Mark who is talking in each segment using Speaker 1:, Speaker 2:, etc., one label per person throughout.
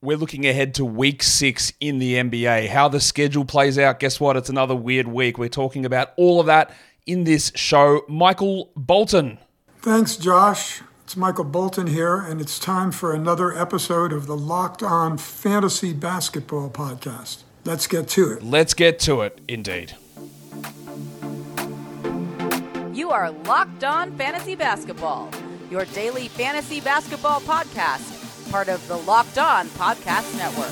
Speaker 1: we're looking ahead to week six in the NBA. How the schedule plays out. Guess what? It's another weird week. We're talking about all of that in this show. Michael Bolton.
Speaker 2: Thanks, Josh. It's Michael Bolton here, and it's time for another episode of the Locked On Fantasy Basketball Podcast. Let's get to it.
Speaker 1: Let's get to it, indeed.
Speaker 3: You are Locked On Fantasy Basketball, your daily fantasy basketball podcast part of the Locked On Podcast Network.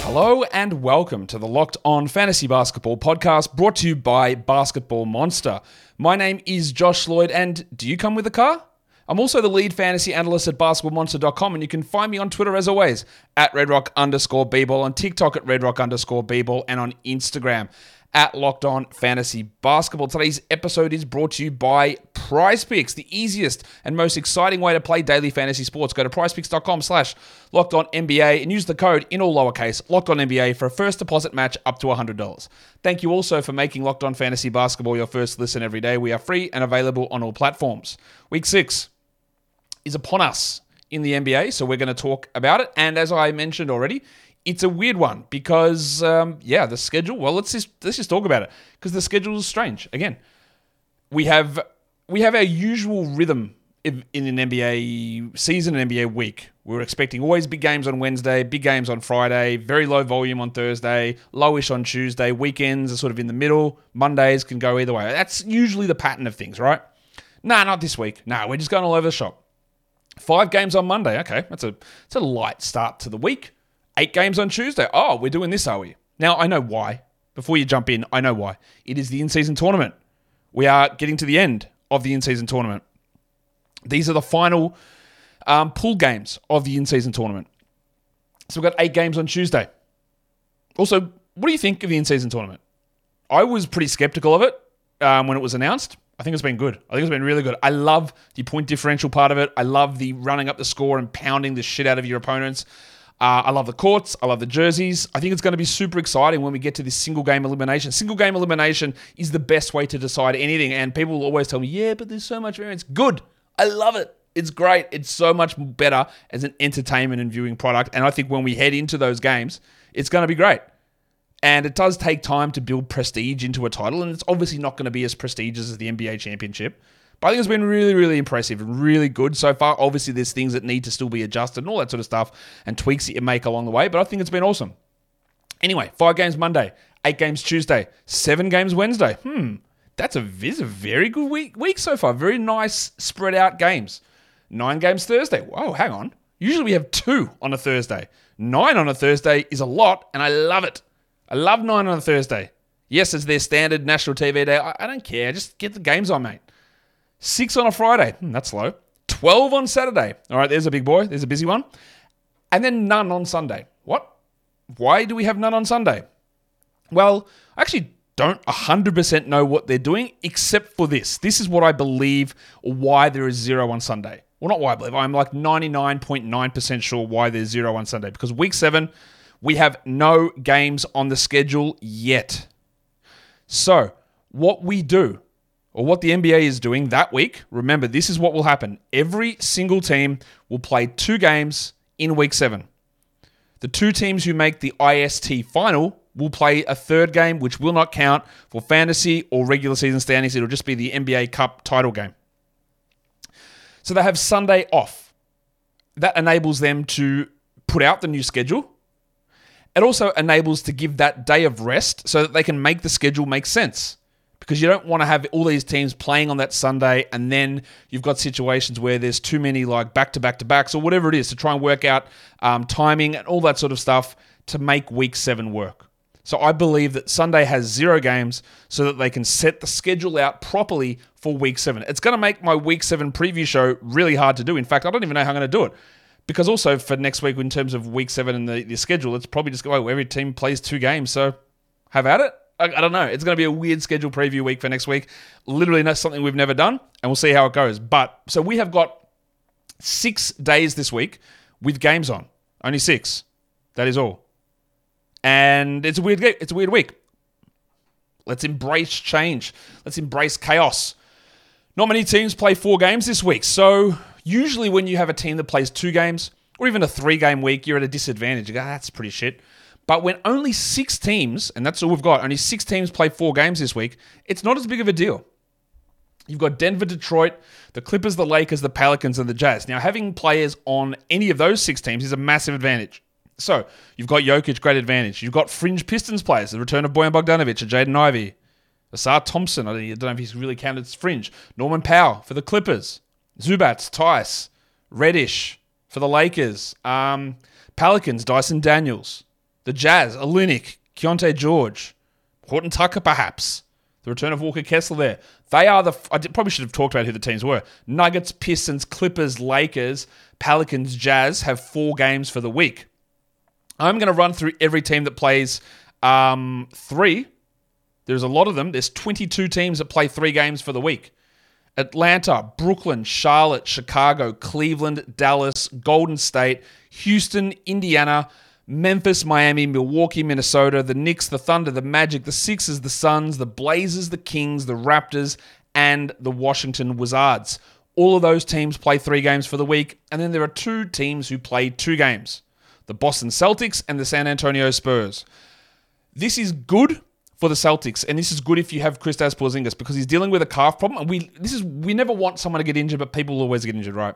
Speaker 1: Hello and welcome to the Locked On Fantasy Basketball podcast brought to you by Basketball Monster. My name is Josh Lloyd, and do you come with a car? I'm also the lead fantasy analyst at basketballmonster.com, and you can find me on Twitter as always at redrock underscore bball, on TikTok at redrock underscore bball, and on Instagram at Locked On Fantasy Basketball. Today's episode is brought to you by Prize Picks, the easiest and most exciting way to play daily fantasy sports. Go to prizepicks.com slash locked on NBA and use the code in all lowercase locked on NBA for a first deposit match up to $100. Thank you also for making Locked On Fantasy Basketball your first listen every day. We are free and available on all platforms. Week six is upon us in the NBA, so we're going to talk about it. And as I mentioned already, it's a weird one because um, yeah, the schedule. Well, let's just let's just talk about it because the schedule is strange. Again, we have we have our usual rhythm in, in an NBA season, an NBA week. We're expecting always big games on Wednesday, big games on Friday, very low volume on Thursday, lowish on Tuesday. Weekends are sort of in the middle. Mondays can go either way. That's usually the pattern of things, right? Nah, not this week. Nah, we're just going all over the shop. Five games on Monday. Okay, that's a it's a light start to the week. Eight games on Tuesday. Oh, we're doing this, are we? Now, I know why. Before you jump in, I know why. It is the in season tournament. We are getting to the end of the in season tournament. These are the final um, pool games of the in season tournament. So we've got eight games on Tuesday. Also, what do you think of the in season tournament? I was pretty skeptical of it um, when it was announced. I think it's been good. I think it's been really good. I love the point differential part of it. I love the running up the score and pounding the shit out of your opponents. Uh, I love the courts. I love the jerseys. I think it's going to be super exciting when we get to this single game elimination. Single game elimination is the best way to decide anything. And people will always tell me, yeah, but there's so much variance. Good. I love it. It's great. It's so much better as an entertainment and viewing product. And I think when we head into those games, it's going to be great. And it does take time to build prestige into a title. And it's obviously not going to be as prestigious as the NBA championship. But I think it's been really, really impressive and really good so far. Obviously, there's things that need to still be adjusted and all that sort of stuff and tweaks that you make along the way, but I think it's been awesome. Anyway, five games Monday, eight games Tuesday, seven games Wednesday. Hmm, that's a, that's a very good week, week so far. Very nice spread out games. Nine games Thursday. Whoa, hang on. Usually we have two on a Thursday. Nine on a Thursday is a lot, and I love it. I love nine on a Thursday. Yes, it's their standard national TV day. I, I don't care. Just get the games on, mate. Six on a Friday. Hmm, that's low. 12 on Saturday. All right, there's a big boy. There's a busy one. And then none on Sunday. What? Why do we have none on Sunday? Well, I actually don't 100% know what they're doing, except for this. This is what I believe why there is zero on Sunday. Well, not why I believe. I'm like 99.9% sure why there's zero on Sunday. Because week seven, we have no games on the schedule yet. So, what we do or what the NBA is doing that week, remember, this is what will happen. Every single team will play two games in week seven. The two teams who make the IST final will play a third game, which will not count for fantasy or regular season standings. It'll just be the NBA Cup title game. So they have Sunday off. That enables them to put out the new schedule. It also enables to give that day of rest so that they can make the schedule make sense because you don't want to have all these teams playing on that Sunday and then you've got situations where there's too many like back to back to backs or whatever it is to try and work out um, timing and all that sort of stuff to make week seven work. So I believe that Sunday has zero games so that they can set the schedule out properly for week seven. It's going to make my week seven preview show really hard to do. In fact, I don't even know how I'm going to do it. Because also for next week, in terms of week seven and the, the schedule, it's probably just go, oh, every team plays two games. So have at it. I, I don't know. It's going to be a weird schedule preview week for next week. Literally, that's something we've never done, and we'll see how it goes. But so we have got six days this week with games on. Only six. That is all. And it's a weird it's a weird week. Let's embrace change. Let's embrace chaos. Not many teams play four games this week. So, usually when you have a team that plays two games or even a three game week, you're at a disadvantage. You go, "Ah, that's pretty shit. But when only six teams, and that's all we've got, only six teams play four games this week, it's not as big of a deal. You've got Denver, Detroit, the Clippers, the Lakers, the Pelicans, and the Jazz. Now, having players on any of those six teams is a massive advantage. So, you've got Jokic, great advantage. You've got fringe Pistons players, the return of Bojan Bogdanovic and Jaden Ivey. Ausar Thompson, I don't know if he's really counted as fringe. Norman Powell for the Clippers. Zubac, Theis. Reddish for the Lakers. Um, Pelicans, Dyson Daniels. The Jazz, Olynyk, Keyonte George. Horton Tucker, perhaps. The return of Walker Kessler there. They are the. I probably should have talked about who the teams were. Nuggets, Pistons, Clippers, Lakers, Pelicans, Jazz have four games for the week. I'm going to run through every team that plays um, three. There's a lot of them. There's 22 teams that play three games for the week. Atlanta, Brooklyn, Charlotte, Chicago, Cleveland, Dallas, Golden State, Houston, Indiana, Memphis, Miami, Milwaukee, Minnesota, the Knicks, the Thunder, the Magic, the Sixers, the Suns, the Blazers, the Kings, the Raptors, and the Washington Wizards. All of those teams play three games for the week, and then there are two teams who play two games the Boston Celtics and the San Antonio Spurs. This is good for the Celtics, and this is good if you have Kristaps Porzingis because he's dealing with a calf problem. And we this is we never want someone to get injured, but people always get injured, right?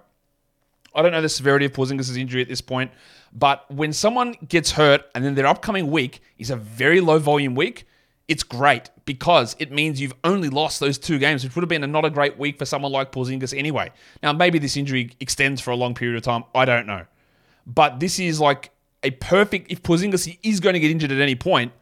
Speaker 1: I don't know the severity of Porzingis' injury at this point, but when someone gets hurt and then their upcoming week is a very low volume week, it's great because it means you've only lost those two games, which would have been a, not a great week for someone like Porzingis anyway. Now, maybe this injury extends for a long period of time. I don't know. But this is like a perfect, if Porzingis is going to get injured at any point,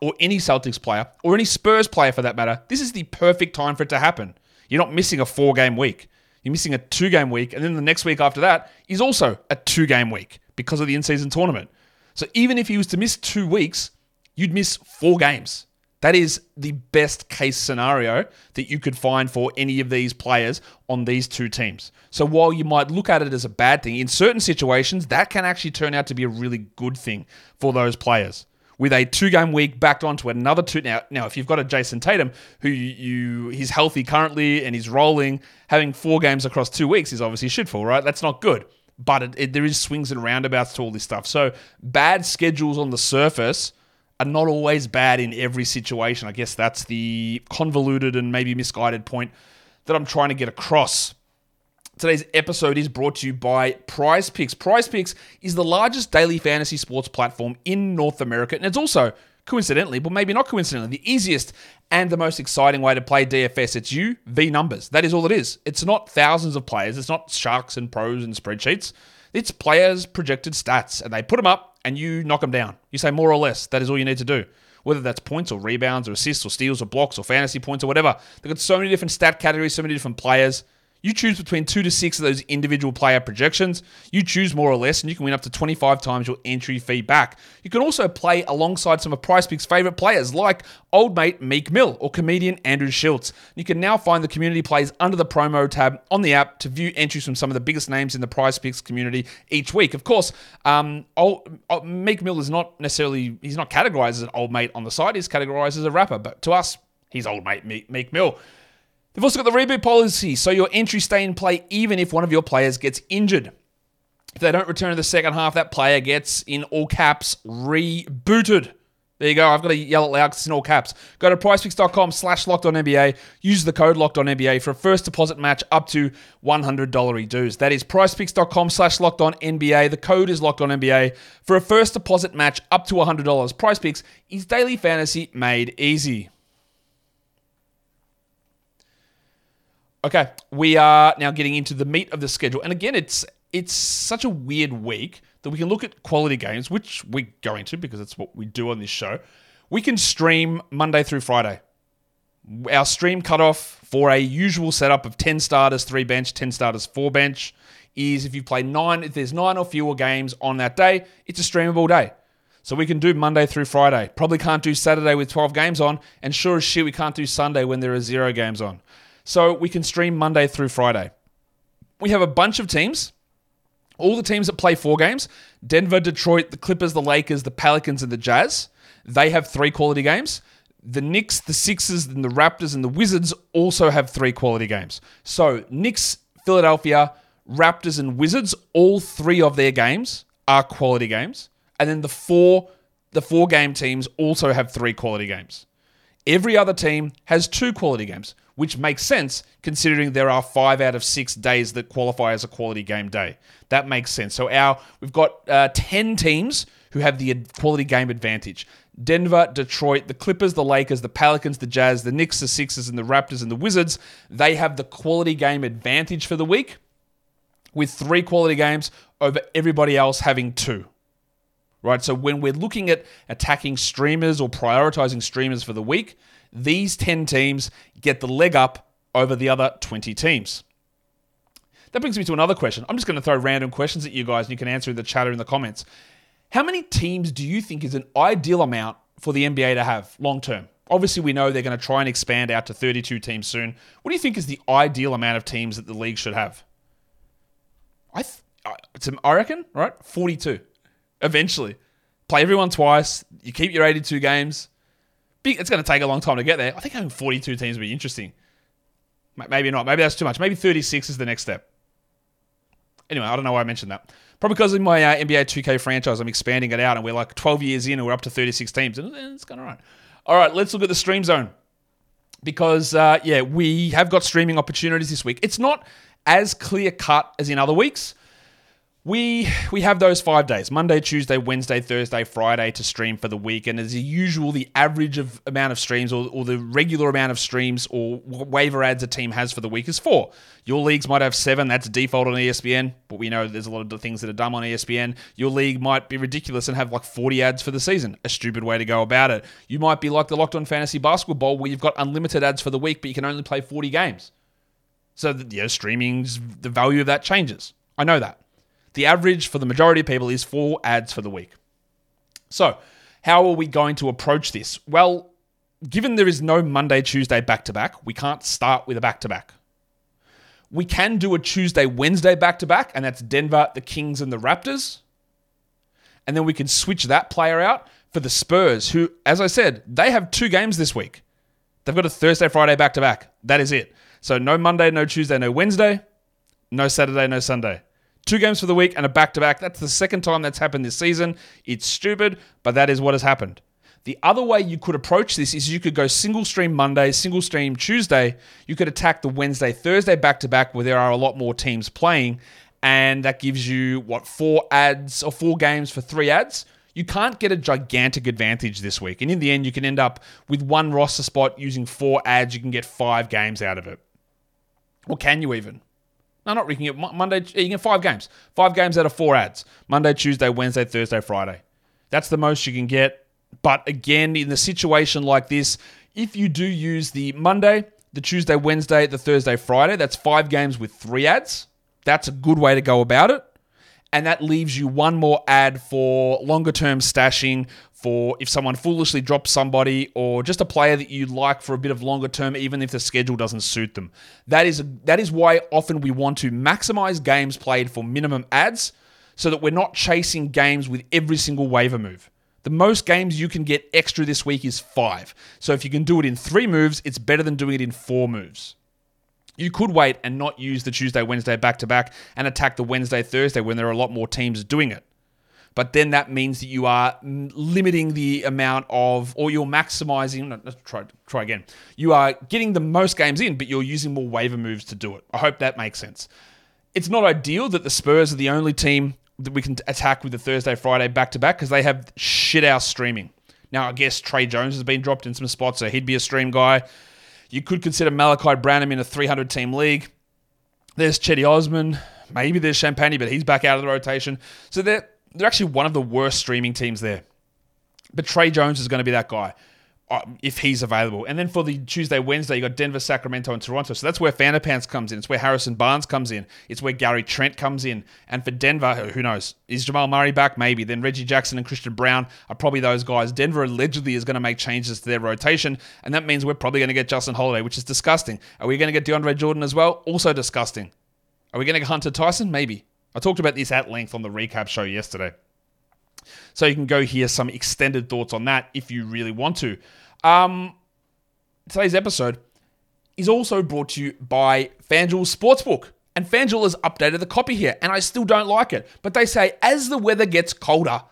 Speaker 1: or any Celtics player, or any Spurs player for that matter, this is the perfect time for it to happen. You're not missing a four game week. You're missing a two game week, and then the next week after that is also a two game week because of the in season tournament. So even if he was to miss two weeks, you'd miss four games. That is the best case scenario that you could find for any of these players on these two teams. So while you might look at it as a bad thing, in certain situations, that can actually turn out to be a really good thing for those players with a two game week backed onto another two. Now, now if you've got a Jayson Tatum who you, you he's healthy currently and he's rolling, having four games across two weeks is obviously shitful, right? That's not good. But it, it, there is swings and roundabouts to all this stuff. So bad schedules on the surface are not always bad in every situation. I guess that's the convoluted and maybe misguided point that I'm trying to get across. Today's episode is brought to you by Prize Picks. Prize Picks is the largest daily fantasy sports platform in North America, and it's also, coincidentally, but maybe not coincidentally, the easiest and the most exciting way to play DFS. It's you v numbers. That is all it is. It's not thousands of players, it's not sharks and pros and spreadsheets. It's players' projected stats, and they put them up and you knock them down. You say more or less. That is all you need to do. Whether that's points or rebounds or assists or steals or blocks or fantasy points or whatever. They've got so many different stat categories, so many different players. You choose between two to six of those individual player projections. You choose more or less, and you can win up to 25 times your entry fee back. You can also play alongside some of Prize Pick's favorite players like old mate Meek Mill or comedian Andrew Schulz. You can now find the community plays under the promo tab on the app to view entries from some of the biggest names in the Prize Picks community each week. Of course, um, old, uh, Meek Mill is not necessarily, he's not categorized as an old mate on the site, he's categorized as a rapper, but to us, he's old mate Meek Mill. They've also got the reboot policy, so your entries stay in play even if one of your players gets injured. If they don't return in the second half, that player gets, in all caps, rebooted. There you go. I've got to yell it loud because it's in all caps. Go to prizepicks.com slash NBA. Use the code locked on NBA for a first deposit match up to $100 dues. That is prizepicks.com slash on NBA. The code is locked on NBA for a first deposit match up to $100. PrizePicks is daily fantasy made easy. Okay, we are now getting into the meat of the schedule, and again, it's it's such a weird week that we can look at quality games, which we're going to because it's what we do on this show. We can stream Monday through Friday. Our stream cutoff for a usual setup of ten starters, three bench, ten starters, four bench is if you play nine. If there's nine or fewer games on that day, it's a streamable day. So we can do Monday through Friday. Probably can't do Saturday with 12 games on, and sure as shit, we can't do Sunday when there are zero games on. So we can stream Monday through Friday. We have a bunch of teams. All the teams that play four games Denver, Detroit, the Clippers, the Lakers, the Pelicans, and the Jazz. They have three quality games. the Knicks, the Sixers, and the Raptors and the Wizards also have three quality games. So Knicks, Philadelphia, Raptors, and Wizards, all three of their games are quality games. And then the four the four game teams also have three quality games. Every other team has two quality games, which makes sense considering there are five out of six days that qualify as a quality game day. That makes sense. So our we've got uh, ten teams who have the quality game advantage. Denver, Detroit, the Clippers, the Lakers, the Pelicans, the Jazz, the Knicks, the Sixers, and the Raptors and the Wizards. They have the quality game advantage for the week with three quality games over everybody else having two. Right? So when we're looking at attacking streamers or prioritizing streamers for the week, these 10 teams get the leg up over the other 20 teams. That brings me to another question. I'm just going to throw random questions at you guys and you can answer in the chat or in the comments. How many teams do you think is an ideal amount for the NBA to have long term? Obviously, we know they're going to try and expand out to 32 teams soon. What do you think is the ideal amount of teams that the league should have? I, th- I reckon, right? 42. Eventually. Play everyone twice. You keep your 82 games. It's going to take a long time to get there. I think having 42 teams would be interesting. Maybe not. Maybe that's too much. Maybe 36 is the next step. Anyway, I don't know why I mentioned that. Probably because in my uh, NBA 2K franchise, I'm expanding it out, and we're like 12 years in, and we're up to 36 teams, and it's going all right. All right, let's look at the stream zone because uh, yeah, we have got streaming opportunities this week. It's not as clear cut as in other weeks. We we have those five days: Monday, Tuesday, Wednesday, Thursday, Friday to stream for the week. And as usual, the average of amount of streams or, or the regular amount of streams or waiver ads a team has for the week is four. Your leagues might have seven. That's default on ESPN, but we know there's a lot of things that are dumb on ESPN. Your league might be ridiculous and have like 40 ads for the season. A stupid way to go about it. You might be like the Locked On Fantasy Basketball, where you've got unlimited ads for the week, but you can only play 40 games. So, yeah, streaming's the value of that changes. I know that. The average for the majority of people is four ads for the week. So, how are we going to approach this? Well, given there is no Monday, Tuesday back to back, we can't start with a back to back. We can do a Tuesday, Wednesday back to back, and that's Denver, the Kings, and the Raptors. And then we can switch that player out for the Spurs, who, as I said, they have two games this week. They've got a Thursday, Friday back to back. That is it. So no Monday, no Tuesday, no Wednesday, no Saturday, no Sunday. Two games for the week and a back to back. That's the second time that's happened this season. It's stupid, but that is what has happened. The other way you could approach this is you could go single stream Monday, single stream Tuesday. You could attack the Wednesday, Thursday back to back where there are a lot more teams playing. And that gives you, what, four ads or four games for three ads? You can't get a gigantic advantage this week. And in the end, you can end up with one roster spot using four ads. You can get five games out of it. Or can you even? No, not can get Monday. You get five games. Five games out of four ads. Monday, Tuesday, Wednesday, Thursday, Friday. That's the most you can get. But again, in the situation like this, if you do use the Monday, the Tuesday, Wednesday, the Thursday, Friday, that's five games with three ads. That's a good way to go about it. And that leaves you one more ad for longer term stashing for if someone foolishly drops somebody or just a player that you like for a bit of longer term, even if the schedule doesn't suit them. That is, that is why often we want to maximize games played for minimum ads, so that we're not chasing games with every single waiver move. The most games you can get extra this week is five. So if you can do it in three moves, it's better than doing it in four moves. You could wait and not use the Tuesday, Wednesday back to back and attack the Wednesday, Thursday when there are a lot more teams doing it but then that means that you are limiting the amount of, or you're maximizing. let's try try again. You are getting the most games in, but you're using more waiver moves to do it. I hope that makes sense. It's not ideal that the Spurs are the only team that we can attack with the Thursday, Friday back to back because they have shit house streaming. Now, I guess Tre Jones has been dropped in some spots, so he'd be a stream guy. You could consider Malaki Branham in a 300 team league. There's Cedi Osman. Maybe there's Champagnie, but he's back out of the rotation. So they're they're actually one of the worst streaming teams there. But Tre Jones is going to be that guy uh, if he's available. And then for the Tuesday, Wednesday, you got Denver, Sacramento, and Toronto. So that's where Fanapants comes in. It's where Harrison Barnes comes in. It's where Gary Trent comes in. And for Denver, who knows? Is Jamal Murray back? Maybe. Then Reggie Jackson and Christian Braun are probably those guys. Denver allegedly is going to make changes to their rotation. And that means we're probably going to get Justin Holiday, which is disgusting. Are we going to get DeAndre Jordan as well? Also disgusting. Are we going to get Hunter Tyson? Maybe. I talked about this at length on the recap show yesterday. So you can go hear some extended thoughts on that if you really want to. Um, today's episode is also brought to you by FanDuel Sportsbook. And FanDuel has updated the copy here, and I still don't like it. But they say as the weather gets colder,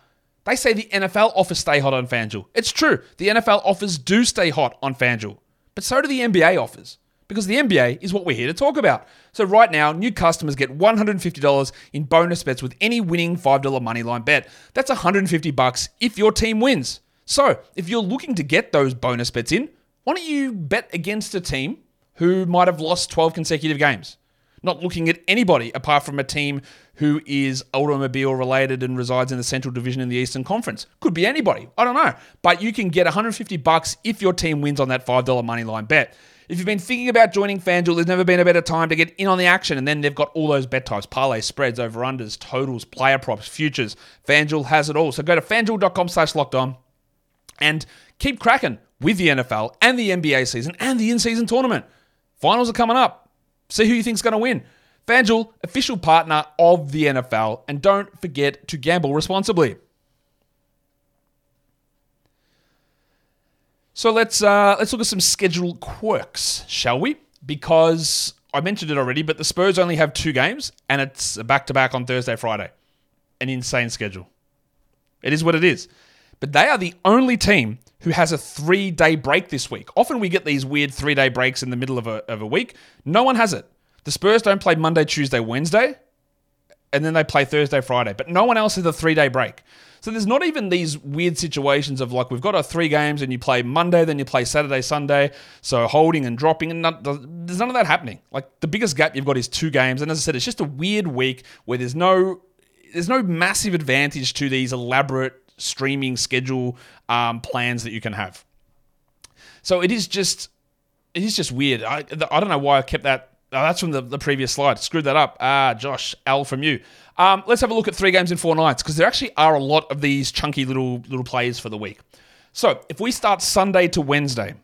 Speaker 1: they say the NFL offers stay hot on FanDuel. It's true, the NFL offers do stay hot on FanDuel, but so do the NBA offers. Because the NBA is what we're here to talk about. So, right now, new customers get $150 in bonus bets with any winning $5 moneyline bet. That's 150 bucks if your team wins. So, if you're looking to get those bonus bets in, why don't you bet against a team who might have lost 12 consecutive games? Not looking at anybody apart from a team who is automobile related and resides in the Central Division in the Eastern Conference. Could be anybody. I don't know. But you can get 150 bucks if your team wins on that $5 money line bet. If you've been thinking about joining FanDuel, there's never been a better time to get in on the action. And then they've got all those bet types parlay, spreads, over unders, totals, player props, futures. FanDuel has it all. So go to fanduel.com slash locked on and keep cracking with the NFL and the NBA season and the in season tournament. Finals are coming up. See who you think's going to win. FanDuel, official partner of the NFL, and don't forget to gamble responsibly. So let's uh, let's look at some schedule quirks, shall we? Because I mentioned it already, but the Spurs only have two games, and it's back to back on Thursday, Friday. An insane schedule. It is what it is. But they are the only team who has a three day break this week. Often we get these weird three day breaks in the middle of a, of a week. No one has it. The Spurs don't play Monday, Tuesday, Wednesday, and then they play Thursday, Friday. But no one else has a three day break. So there's not even these weird situations of like we've got our three games and you play Monday, then you play Saturday, Sunday. So holding and dropping, and there's none of that happening. Like the biggest gap you've got is two games, and as I said, it's just a weird week where there's no there's no massive advantage to these elaborate streaming schedule um, plans that you can have. So it is just it is just weird. I, I don't know why I kept that. Oh, that's from the, the previous slide. Screwed that up. Ah, Josh, L from you. Um, let's have a look at three games in four nights because there actually are a lot of these chunky little little plays for the week. So if we start Sunday to Wednesday,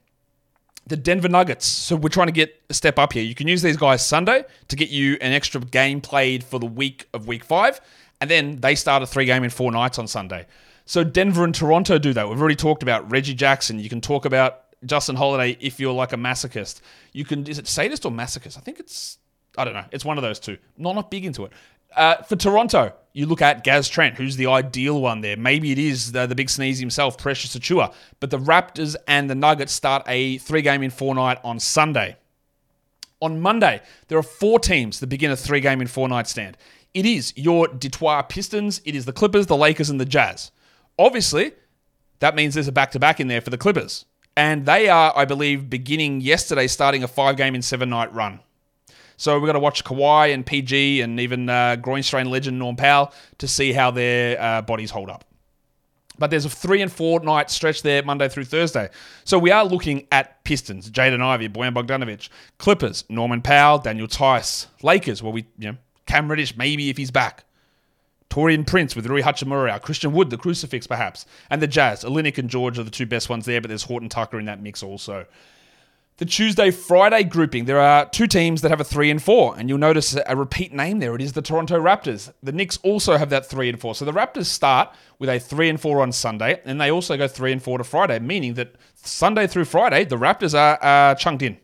Speaker 1: the Denver Nuggets. So we're trying to get a step up here. You can use these guys Sunday to get you an extra game played for the week of week five, and then they start a three game in four nights on Sunday. So Denver and Toronto do that. We've already talked about Reggie Jackson. You can talk about Justin Holiday if you're like a masochist. You can is it sadist or masochist? I think it's I don't know. It's one of those two. Not not big into it. Uh, for Toronto, you look at Gaz Trent, who's the ideal one there. Maybe it is the, the big sneeze himself, Precious Achiuwa. But the Raptors and the Nuggets start a three game in four night on Sunday. On Monday, there are four teams that begin a three game in four night stand. It is your Detroit Pistons, it is the Clippers, the Lakers, and the Jazz. Obviously, that means there's a back to back in there for the Clippers. And they are, I believe, beginning yesterday, starting a five game in seven night run. So we've got to watch Kawhi and PG and even uh, groin strain legend Norm Powell to see how their uh, bodies hold up. But there's a three and four night stretch there, Monday through Thursday. So we are looking at Pistons, Jaden Ivey, Bojan Bogdanovic, Clippers, Norman Powell, Daniel Theis, Lakers, well, we, you know, Cam Reddish, maybe if he's back. Taurean Prince with Rui Hachimura, Christian Wood, the crucifix perhaps, and the Jazz. Olynyk and George are the two best ones there, but there's Horton Tucker in that mix also. The Tuesday Friday grouping, there are two teams that have a three and four, and you'll notice a repeat name there. It is the Toronto Raptors. The Knicks also have that three and four. So the Raptors start with a three and four on Sunday, and they also go three and four to Friday, meaning that Sunday through Friday, the Raptors are uh, chunked in.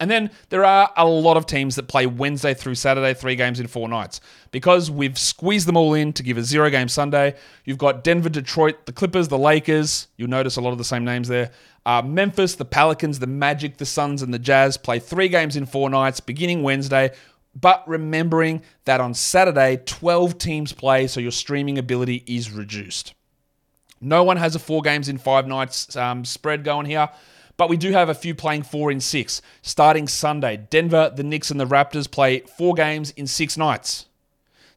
Speaker 1: And then there are a lot of teams that play Wednesday through Saturday, three games in four nights. Because we've squeezed them all in to give a zero game Sunday, you've got Denver, Detroit, the Clippers, the Lakers. You'll notice a lot of the same names there. Uh, Memphis, the Pelicans, the Magic, the Suns, and the Jazz play three games in four nights beginning Wednesday. But remembering that on Saturday, 12 teams play, so your streaming ability is reduced. No one has a four games in five nights um, spread going here. But we do have a few playing four in six. Starting Sunday, Denver, the Knicks, and the Raptors play four games in six nights.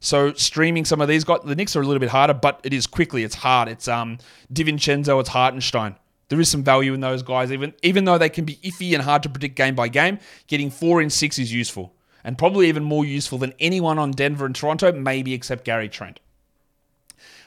Speaker 1: So streaming some of these got the Knicks are a little bit harder, but it is Quickley. It's hard. It's um DiVincenzo, it's Hartenstein. There is some value in those guys, even even though they can be iffy and hard to predict game by game. Getting four in six is useful, and probably even more useful than anyone on Denver and Toronto, maybe except Gary Trent.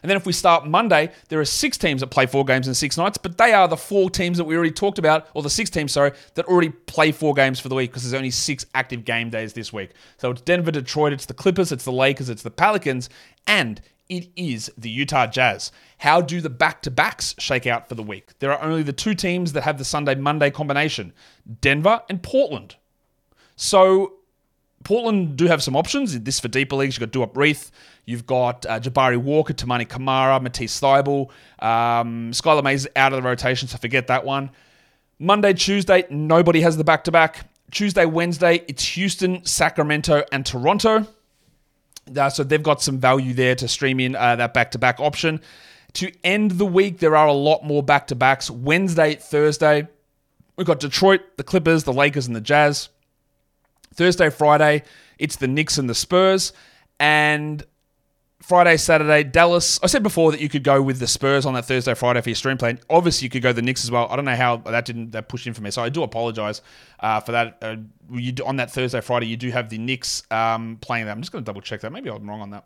Speaker 1: And then if we start Monday, there are six teams that play four games in six nights, but they are the four teams that we already talked about, or the six teams, sorry, that already play four games for the week because there's only six active game days this week. So it's Denver, Detroit, it's the Clippers, it's the Lakers, it's the Pelicans, and It is the Utah Jazz. How do the back to backs shake out for the week? There are only the two teams that have the Sunday Monday combination Denver and Portland. So Portland do have some options. This for deeper leagues. You've got Duop Reath. You've got uh, Jabari Walker, Toumani Camara, Matisse Thybulle. Um, Skylar Mays out of the rotation, so forget that one. Monday, Tuesday, nobody has the back to back. Tuesday, Wednesday, it's Houston, Sacramento, and Toronto. Uh, so they've got some value there to stream in uh, that back to back option. To end the week, there are a lot more back to backs. Wednesday, Thursday, we've got Detroit, the Clippers, the Lakers, and the Jazz. Thursday, Friday, it's the Knicks and the Spurs. And Friday, Saturday, Dallas. I said before that you could go with the Spurs on that Thursday, Friday for your stream plan. Obviously, you could go the Knicks as well. I don't know how that didn't that pushed in for me, so I do apologize uh, for that. Uh, you do, on that Thursday, Friday, you do have the Knicks um, playing that. I'm just going to double check that. Maybe I'm wrong on that.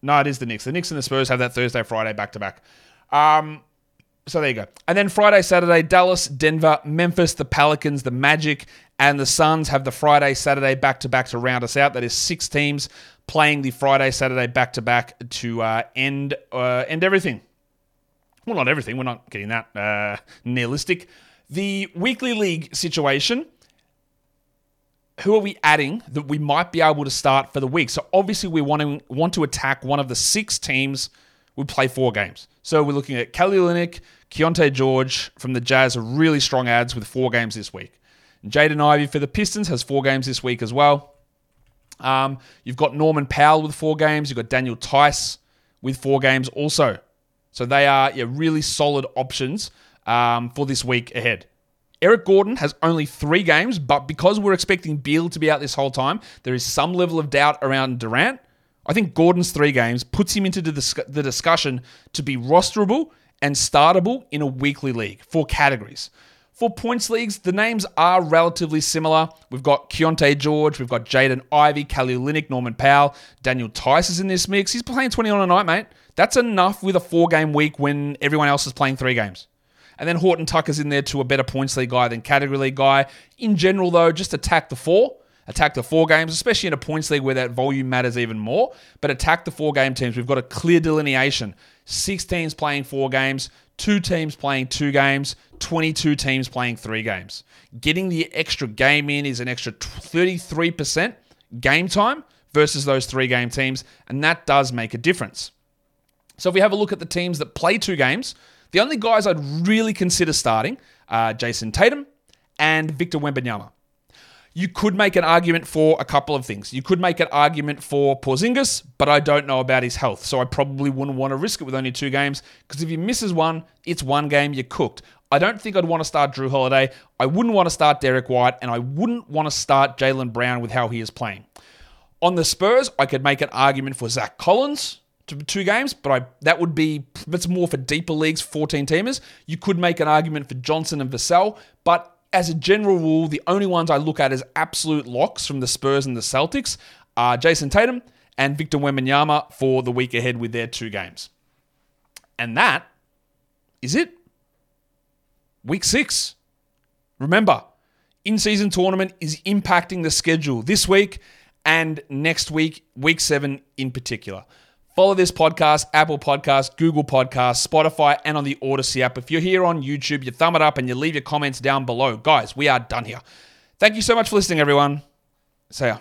Speaker 1: No, it is the Knicks. The Knicks and the Spurs have that Thursday, Friday back to back. So there you go. And then Friday, Saturday, Dallas, Denver, Memphis, the Pelicans, the Magic, and the Suns have the Friday, Saturday back to back to round us out. That is six teams playing the Friday, Saturday back to back to uh, end uh, end everything. Well, not everything. We're not getting that uh, nihilistic. The weekly league situation. Who are we adding that we might be able to start for the week? So obviously we want to want to attack one of the six teams. We play four games. So we're looking at Kelly Olynyk, Keyonte George from the Jazz are really strong ads with four games this week. Jaden Ivey for the Pistons has four games this week as well. Um, you've got Norman Powell with four games. You've got Daniel Theis with four games also. So they are yeah, really solid options um, for this week ahead. Eric Gordon has only three games, but because we're expecting Beal to be out this whole time, there is some level of doubt around Durant. I think Gordon's three games puts him into the discussion to be rosterable and startable in a weekly league for categories. For points leagues, the names are relatively similar. We've got Keyonte George, we've got Jaden Ivey, Kelly Olynyk, Norman Powell, Daniel Theis is in this mix. He's playing 20 on a night, mate. That's enough with a four game week when everyone else is playing three games. And then Horton Tucker's in there to a better points league guy than category league guy. In general, though, just attack the four. Attack the four games, especially in a points league where that volume matters even more. But attack the four game teams. We've got a clear delineation. Six teams playing four games, two teams playing two games, 22 teams playing three games. Getting the extra game in is an extra 33% game time versus those three game teams, and that does make a difference. So if we have a look at the teams that play two games, the only guys I'd really consider starting are Jayson Tatum and Victor Wembanyama. You could make an argument for a couple of things. You could make an argument for Porzingis, but I don't know about his health, so I probably wouldn't want to risk it with only two games because if he misses one, it's one game you're cooked. I don't think I'd want to start Jrue Holiday. I wouldn't want to start Derrick White, and I wouldn't want to start Jaylen Brown with how he is playing. On the Spurs, I could make an argument for Zach Collins to two games, but I that would be that's more for deeper leagues, 14 teamers. You could make an argument for Johnson and Vassell, but as a general rule, the only ones I look at as absolute locks from the Spurs and the Celtics are Jayson Tatum and Victor Wembanyama for the week ahead with their two games. And that is it. Week six. Remember, in season tournament is impacting the schedule this week and next week, week seven in particular. Follow this podcast, Apple Podcast, Google Podcast, Spotify, and on the Odyssey app. If you're here on YouTube, you thumb it up and you leave your comments down below. Guys, we are done here. Thank you so much for listening, everyone. See ya.